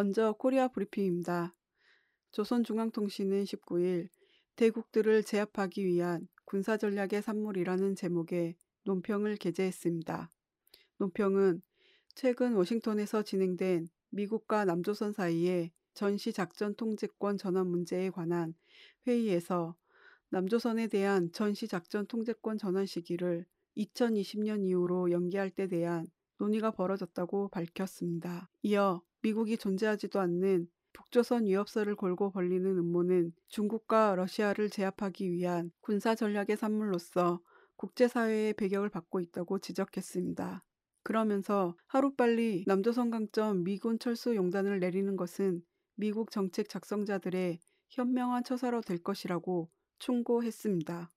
먼저 코리아 브리핑입니다. 조선중앙통신은 19일 대국들을 제압하기 위한 군사전략의 산물이라는 제목의 논평을 게재했습니다. 논평은 최근 워싱턴에서 진행된 미국과 남조선 사이의 전시 작전 통제권 전환 문제에 관한 회의에서 남조선에 대한 전시 작전 통제권 전환 시기를 2020년 이후로 연기할 때 대한 논의가 벌어졌다고 밝혔습니다. 이어 미국이 존재하지도 않는 북조선 위협설을 걸고 벌리는 음모는 중국과 러시아를 제압하기 위한 군사 전략의 산물로서 국제사회의 배격을 받고 있다고 지적했습니다. 그러면서 하루빨리 남조선 강점 미군 철수 용단을 내리는 것은 미국 정책 작성자들의 현명한 처사로 될 것이라고 충고했습니다.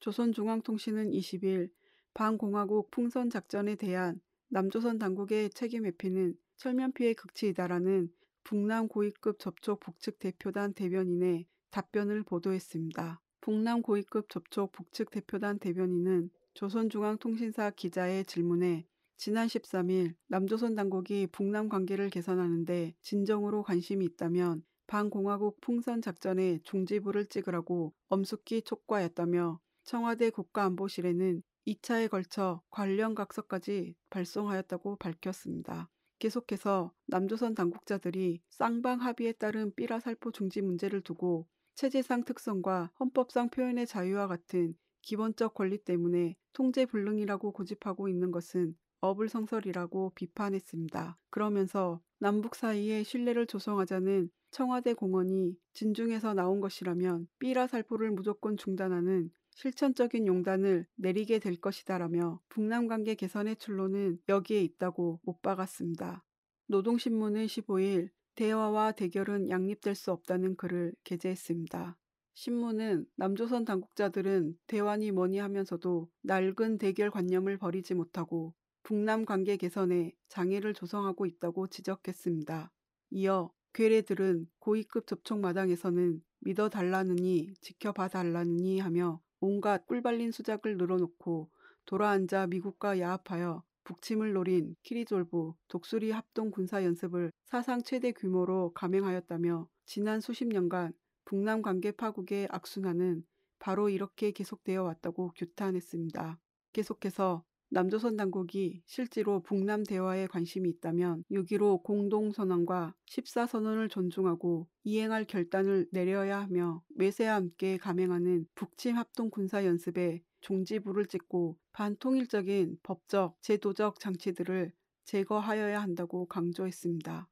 조선중앙통신은 20일 반공화국 풍선 작전에 대한 남조선 당국의 책임 회피는 철면피의 극치이다라는 북남 고위급 접촉 북측 대표단 대변인의 답변을 보도했습니다. 북남 고위급 접촉 북측 대표단 대변인은 조선중앙통신사 기자의 질문에 지난 13일 남조선 당국이 북남 관계를 개선하는데 진정으로 관심이 있다면 반공화국 풍선 작전에 중지부를 찍으라고 엄숙히 촉구하였다며 청와대 국가안보실에는 2차에 걸쳐 관련 각서까지 발송하였다고 밝혔습니다. 계속해서 남조선 당국자들이 쌍방 합의에 따른 삐라살포 중지 문제를 두고 체제상 특성과 헌법상 표현의 자유와 같은 기본적 권리 때문에 통제 불능이라고 고집하고 있는 것은 어불성설이라고 비판했습니다. 그러면서 남북 사이의 신뢰를 조성하자는 청와대 공언이 진중에서 나온 것이라면 삐라 살포를 무조건 중단하는 실천적인 용단을 내리게 될 것이다라며 북남 관계 개선의 출로는 여기에 있다고 못 박았습니다. 노동신문은 15일 대화와 대결은 양립될 수 없다는 글을 게재했습니다. 신문은 남조선 당국자들은 대화니 뭐니 하면서도 낡은 대결 관념을 버리지 못하고 북남 관계 개선에 장애를 조성하고 있다고 지적했습니다. 이어 괴뢰들은 고위급 접촉 마당에서는 믿어달라느니 지켜봐달라느니 하며 온갖 꿀발린 수작을 늘어놓고 돌아앉아 미국과 야합하여 북침을 노린 키리졸브 독수리 합동 군사 연습을 사상 최대 규모로 감행하였다며 지난 수십 년간 북남 관계 파국의 악순환은 바로 이렇게 계속되어 왔다고 규탄했습니다. 계속해서 남조선 당국이 실제로 북남 대화에 관심이 있다면 6.15 공동선언과 10.4선언을 존중하고 이행할 결단을 내려야 하며 외세와 함께 감행하는 북침 합동 군사 연습에 종지부를 찍고 반통일적인 법적, 제도적 장치들을 제거하여야 한다고 강조했습니다.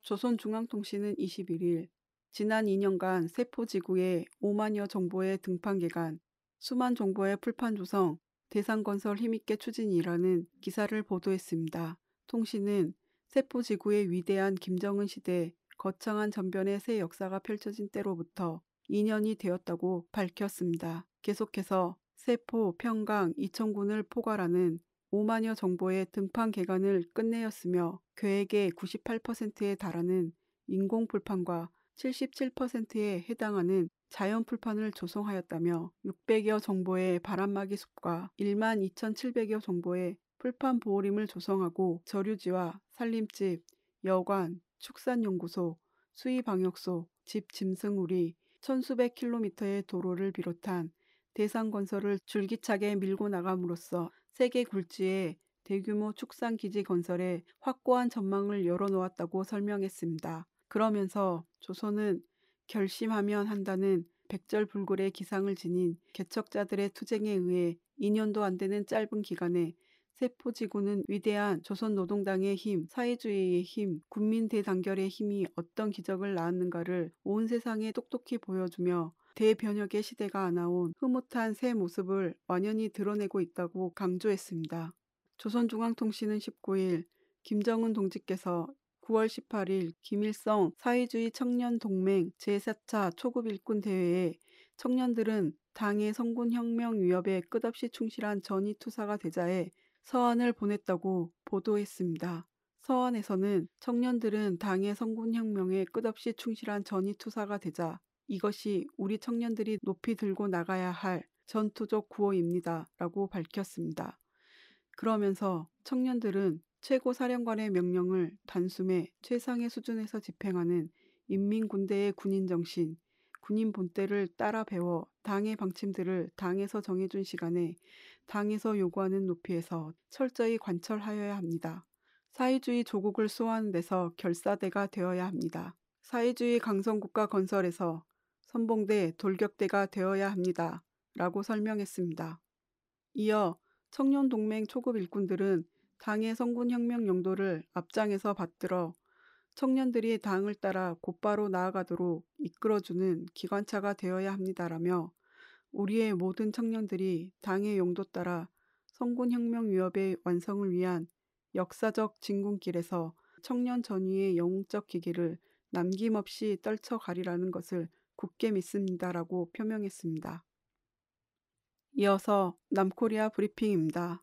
조선중앙통신은 21일 지난 2년간 세포지구의 5만여 정보의 등판 기간, 수만 정보의 풀판 조성, 대상건설 힘있게 추진이라는 기사를 보도했습니다. 통신은 세포지구의 위대한 김정은 시대 거창한 전변의 새 역사가 펼쳐진 때로부터 2년이 되었다고 밝혔습니다. 계속해서 세포, 평강, 이천군을 포괄하는 5만여 정보의 등판 개간을 끝내었으며 계획의 98%에 달하는 인공풀판과 77%에 해당하는 자연 풀판을 조성하였다며 600여 정보의 바람막이 숲과 1만 2,700여 정보의 풀판 보호림을 조성하고 저류지와 산림집, 여관, 축산연구소, 수의방역소, 집 짐승우리, 천수백 킬로미터의 도로를 비롯한 대상 건설을 줄기차게 밀고 나감으로써 세계 굴지의 대규모 축산기지 건설에 확고한 전망을 열어놓았다고 설명했습니다. 그러면서 조선은 결심하면 한다는 백절불굴의 기상을 지닌 개척자들의 투쟁에 의해 2년도 안 되는 짧은 기간에 세포지구는 위대한 조선 노동당의 힘, 사회주의의 힘, 국민 대단결의 힘이 어떤 기적을 낳았는가를 온 세상에 똑똑히 보여주며 대변혁의 시대가 안아온 흐뭇한 새 모습을 완연히 드러내고 있다고 강조했습니다. 조선중앙통신은 19일 김정은 동지께서 9월 18일 김일성 사회주의 청년 동맹 제4차 초급 일꾼 대회에 청년들은 당의 성군혁명 위협에 끝없이 충실한 전의투사가 되자해 서한을 보냈다고 보도했습니다. 서한에서는 청년들은 당의 성군혁명에 끝없이 충실한 전의투사가 되자 이것이 우리 청년들이 높이 들고 나가야 할 전투적 구호입니다. 라고 밝혔습니다. 그러면서 청년들은 최고사령관의 명령을 단숨에 최상의 수준에서 집행하는 인민군대의 군인 정신, 군인 본때를 따라 배워 당의 방침들을 당에서 정해준 시간에 당에서 요구하는 높이에서 철저히 관철하여야 합니다. 사회주의 조국을 수호하는 데서 결사대가 되어야 합니다. 사회주의 강성국가 건설에서 선봉대 돌격대가 되어야 합니다. 라고 설명했습니다. 이어 청년동맹 초급 일꾼들은 당의 성군혁명 용도를 앞장에서 받들어 청년들이 당을 따라 곧바로 나아가도록 이끌어주는 기관차가 되어야 합니다라며 우리의 모든 청년들이 당의 용도 따라 성군혁명 위협의 완성을 위한 역사적 진군길에서 청년 전위의 영웅적 기기를 남김없이 떨쳐가리라는 것을 굳게 믿습니다라고 표명했습니다. 이어서 남코리아 브리핑입니다.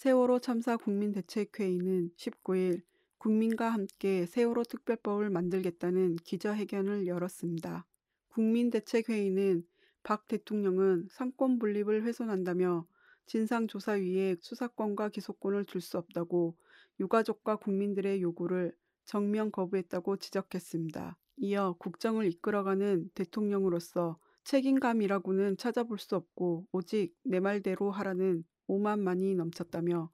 세월호 참사 국민대책회의는 19일 국민과 함께 세월호 특별법을 만들겠다는 기자회견을 열었습니다. 국민대책회의는 박 대통령은 상권 분립을 훼손한다며 진상조사위에 수사권과 기소권을 줄 수 없다고 유가족과 국민들의 요구를 정면 거부했다고 지적했습니다. 이어 국정을 이끌어가는 대통령으로서 책임감이라고는 찾아볼 수 없고 오직 내 말대로 하라는 오만만이 넘쳤다며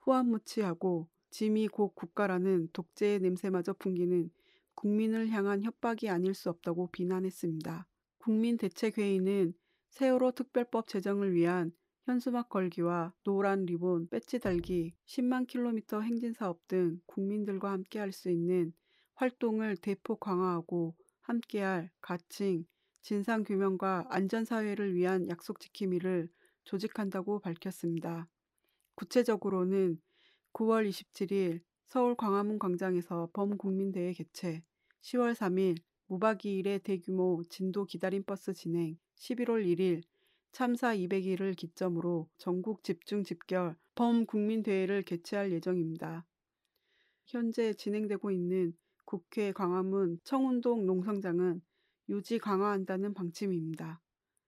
후한무치하고 짐이 곧 국가라는 독재의 냄새마저 풍기는 국민을 향한 협박이 아닐 수 없다고 비난했습니다. 국민대책회의는 세월호 특별법 제정을 위한 현수막 걸기와 노란 리본, 배지 달기, 10만 킬로미터 행진 사업 등 국민들과 함께 할 수 있는 활동을 대폭 강화하고 함께할 가칭, 진상규명과 안전사회를 위한 약속 지킴이를 조직한다고 밝혔습니다. 구체적으로는 9월 27일 서울 광화문 광장에서 범국민대회 개최, 10월 3일 무박 2일의 대규모 진도 기다림 버스 진행, 11월 1일 참사 200일을 기점으로 전국 집중 집결 범국민대회를 개최할 예정입니다. 현재 진행되고 있는 국회 광화문 청운동 농성장은 유지 강화한다는 방침입니다.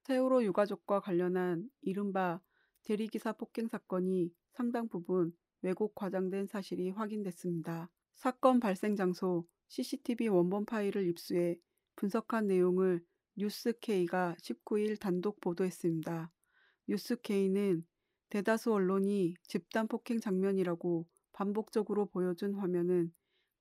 세월호 유가족과 관련한 이른바 대리기사 폭행 사건이 상당 부분 왜곡 과장된 사실이 확인됐습니다. 사건 발생 장소 CCTV 원본 파일을 입수해 분석한 내용을 뉴스K가 19일 단독 보도했습니다. 뉴스K는 대다수 언론이 집단 폭행 장면이라고 반복적으로 보여준 화면은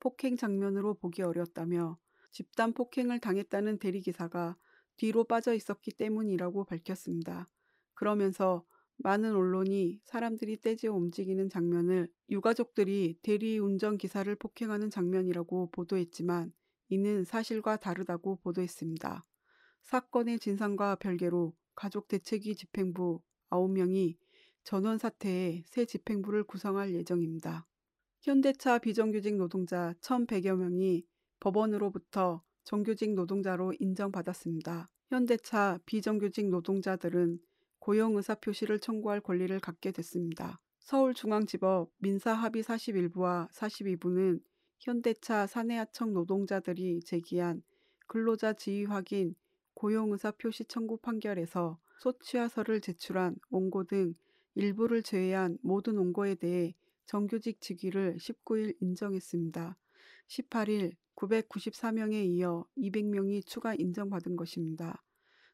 폭행 장면으로 보기 어렵다며 집단 폭행을 당했다는 대리기사가 뒤로 빠져 있었기 때문이라고 밝혔습니다. 그러면서 많은 언론이 사람들이 떼지어 움직이는 장면을 유가족들이 대리 운전 기사를 폭행하는 장면이라고 보도했지만 이는 사실과 다르다고 보도했습니다. 사건의 진상과 별개로 가족 대책위 집행부 9명이 전원 사태에 새 집행부를 구성할 예정입니다. 현대차 비정규직 노동자 1,100여 명이 법원으로부터 정규직 노동자로 인정받았습니다. 현대차 비정규직 노동자들은 고용의사 표시를 청구할 권리를 갖게 됐습니다. 서울중앙지법 민사합의 41부와 42부는 현대차 사내하청 노동자들이 제기한 근로자 지위 확인 고용의사 표시 청구 판결에서 소취하서를 제출한 원고 등 일부를 제외한 모든 원고에 대해 정규직 직위를 19일 인정했습니다. 18일 994명에 이어 200명이 추가 인정받은 것입니다.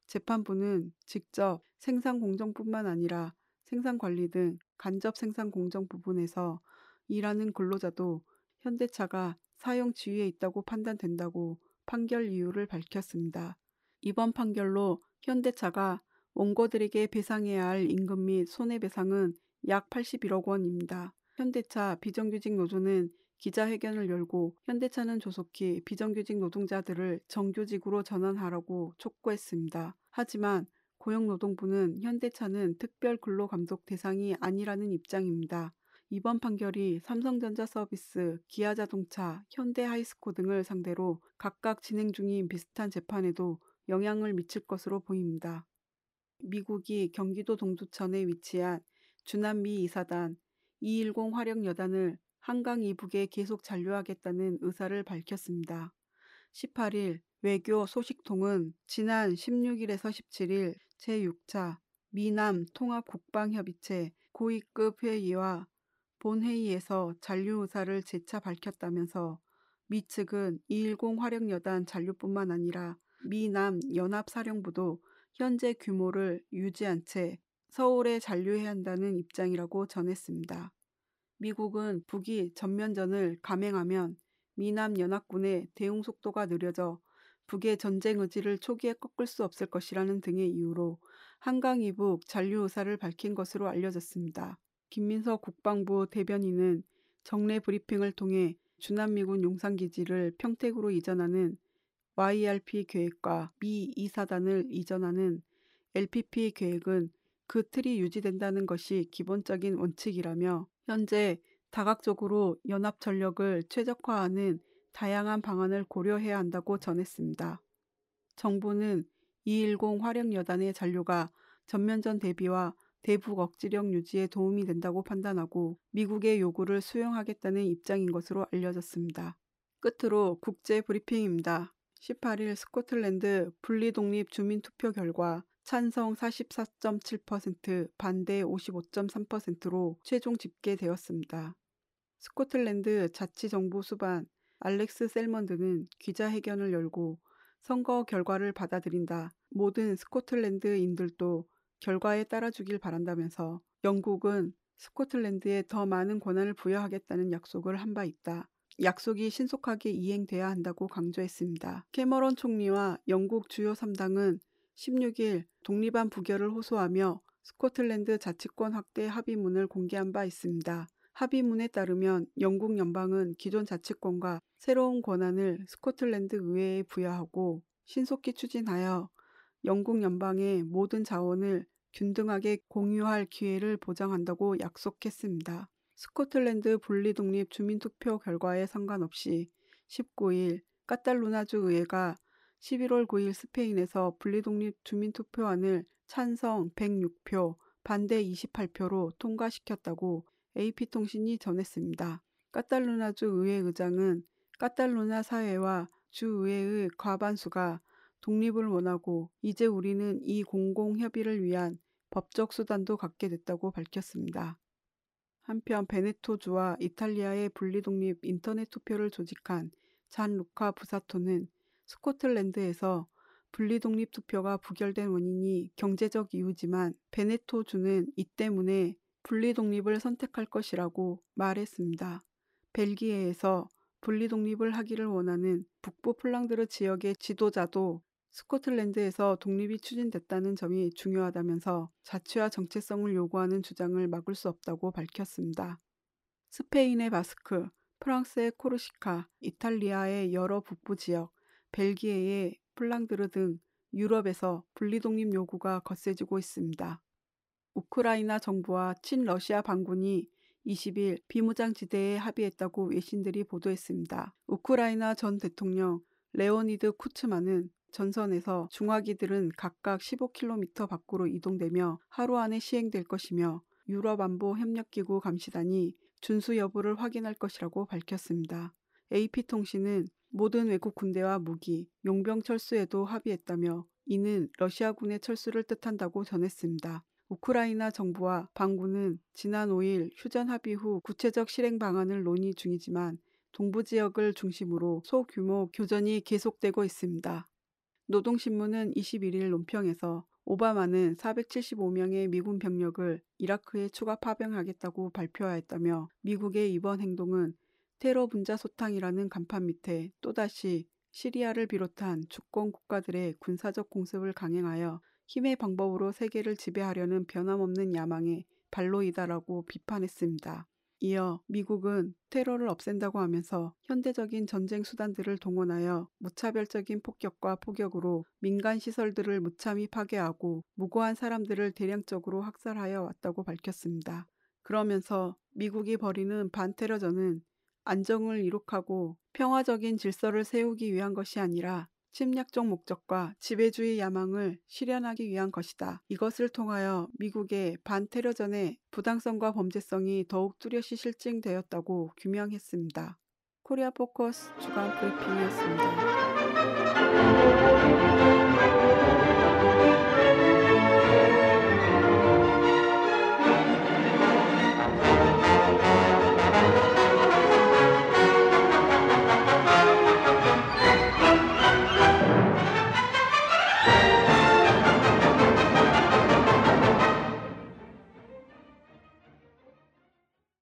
재판부는 직접 생산 공정뿐만 아니라 생산 관리 등 간접 생산 공정 부분에서 일하는 근로자도 현대차가 사용 지위에 있다고 판단된다고 판결 이유를 밝혔습니다. 이번 판결로 현대차가 원고들에게 배상해야 할 임금 및 손해배상은 약 81억 원입니다. 현대차 비정규직 노조는 기자회견을 열고 현대차는 조속히 비정규직 노동자들을 정규직으로 전환하라고 촉구했습니다. 하지만 고용노동부는 현대차는 특별 근로감독 대상이 아니라는 입장입니다. 이번 판결이 삼성전자 서비스, 기아자동차, 현대하이스코 등을 상대로 각각 진행 중인 비슷한 재판에도 영향을 미칠 것으로 보입니다. 미국이 경기도 동두천에 위치한 주남미 이사단 210 화력 여단을 한강 이북에 계속 잔류하겠다는 의사를 밝혔습니다. 18일 외교 소식통은 지난 16일에서 17일 제6차 미남 통합국방협의체 고위급 회의와 본회의에서 잔류 의사를 재차 밝혔다면서 미 측은 210 화력여단 잔류뿐만 아니라 미남 연합사령부도 현재 규모를 유지한 채 서울에 잔류해야 한다는 입장이라고 전했습니다. 미국은 북이 전면전을 감행하면 미남 연합군의 대응 속도가 느려져 북의 전쟁 의지를 초기에 꺾을 수 없을 것이라는 등의 이유로 한강 이북 잔류 의사를 밝힌 것으로 알려졌습니다. 김민석 국방부 대변인은 정례 브리핑을 통해 주남미군 용산기지를 평택으로 이전하는 YRP 계획과 미 2사단을 이전하는 LPP 계획은 그 틀이 유지된다는 것이 기본적인 원칙이라며 현재 다각적으로 연합 전력을 최적화하는 다양한 방안을 고려해야 한다고 전했습니다. 정부는 210 화력여단의 잔류가 전면전 대비와 대북 억지력 유지에 도움이 된다고 판단하고 미국의 요구를 수용하겠다는 입장인 것으로 알려졌습니다. 끝으로 국제 브리핑입니다. 18일 스코틀랜드 분리독립 주민투표 결과 찬성 44.7%, 반대 55.3%로 최종 집계되었습니다. 스코틀랜드 자치정부 수반 알렉스 셀먼드는 기자회견을 열고 선거 결과를 받아들인다. 모든 스코틀랜드인들도 결과에 따라주길 바란다면서 영국은 스코틀랜드에 더 많은 권한을 부여하겠다는 약속을 한 바 있다. 약속이 신속하게 이행돼야 한다고 강조했습니다. 캐머런 총리와 영국 주요 3당은 16일 독립안 부결을 호소하며 스코틀랜드 자치권 확대 합의문을 공개한 바 있습니다. 합의문에 따르면 영국 연방은 기존 자치권과 새로운 권한을 스코틀랜드 의회에 부여하고 신속히 추진하여 영국 연방의 모든 자원을 균등하게 공유할 기회를 보장한다고 약속했습니다. 스코틀랜드 분리 독립 주민투표 결과에 상관없이 19일 까탈루나주 의회가 11월 9일 스페인에서 분리독립 주민투표안을 찬성 106표, 반대 28표로 통과시켰다고 AP통신이 전했습니다. 까탈루나주 의회 의장은 까탈루나 사회와 주의회의 과반수가 독립을 원하고 이제 우리는 이 공공협의를 위한 법적 수단도 갖게 됐다고 밝혔습니다. 한편 베네토주와 이탈리아의 분리독립 인터넷 투표를 조직한 잔 루카 부사토는 스코틀랜드에서 분리독립 투표가 부결된 원인이 경제적 이유지만 베네토 주는 이 때문에 분리독립을 선택할 것이라고 말했습니다. 벨기에에서 분리독립을 하기를 원하는 북부 플랑드르 지역의 지도자도 스코틀랜드에서 독립이 추진됐다는 점이 중요하다면서 자치와 정체성을 요구하는 주장을 막을 수 없다고 밝혔습니다. 스페인의 바스크, 프랑스의 코르시카, 이탈리아의 여러 북부 지역, 벨기에의 플랑드르 등 유럽에서 분리독립 요구가 거세지고 있습니다. 우크라이나 정부와 친러시아 반군이 20일 비무장 지대에 합의했다고 외신들이 보도했습니다. 우크라이나 전 대통령 레오니드 쿠츠마는 전선에서 중화기들은 각각 15km 밖으로 이동되며 하루 안에 시행될 것이며 유럽 안보 협력기구 감시단이 준수 여부를 확인할 것이라고 밝혔습니다. AP통신은 모든 외국 군대와 무기, 용병 철수에도 합의했다며 이는 러시아군의 철수를 뜻한다고 전했습니다. 우크라이나 정부와 반군은 지난 5일 휴전 합의 후 구체적 실행 방안을 논의 중이지만 동부 지역을 중심으로 소규모 교전이 계속되고 있습니다. 노동신문은 21일 논평에서 오바마는 475명의 미군 병력을 이라크에 추가 파병하겠다고 발표하였다며 미국의 이번 행동은 테러 분자 소탕이라는 간판 밑에 또다시 시리아를 비롯한 주권 국가들의 군사적 공습을 강행하여 힘의 방법으로 세계를 지배하려는 변함없는 야망의 발로이다라고 비판했습니다. 이어 미국은 테러를 없앤다고 하면서 현대적인 전쟁 수단들을 동원하여 무차별적인 폭격과 포격으로 민간 시설들을 무참히 파괴하고 무고한 사람들을 대량적으로 학살하여 왔다고 밝혔습니다. 그러면서 미국이 벌이는 반테러전은 안정을 이룩하고 평화적인 질서를 세우기 위한 것이 아니라 침략적 목적과 지배주의 야망을 실현하기 위한 것이다. 이것을 통하여 미국의 반테러전의 부당성과 범죄성이 더욱 뚜렷이 실증되었다고 규명했습니다. 코리아 포커스 주간 브리핑이었습니다.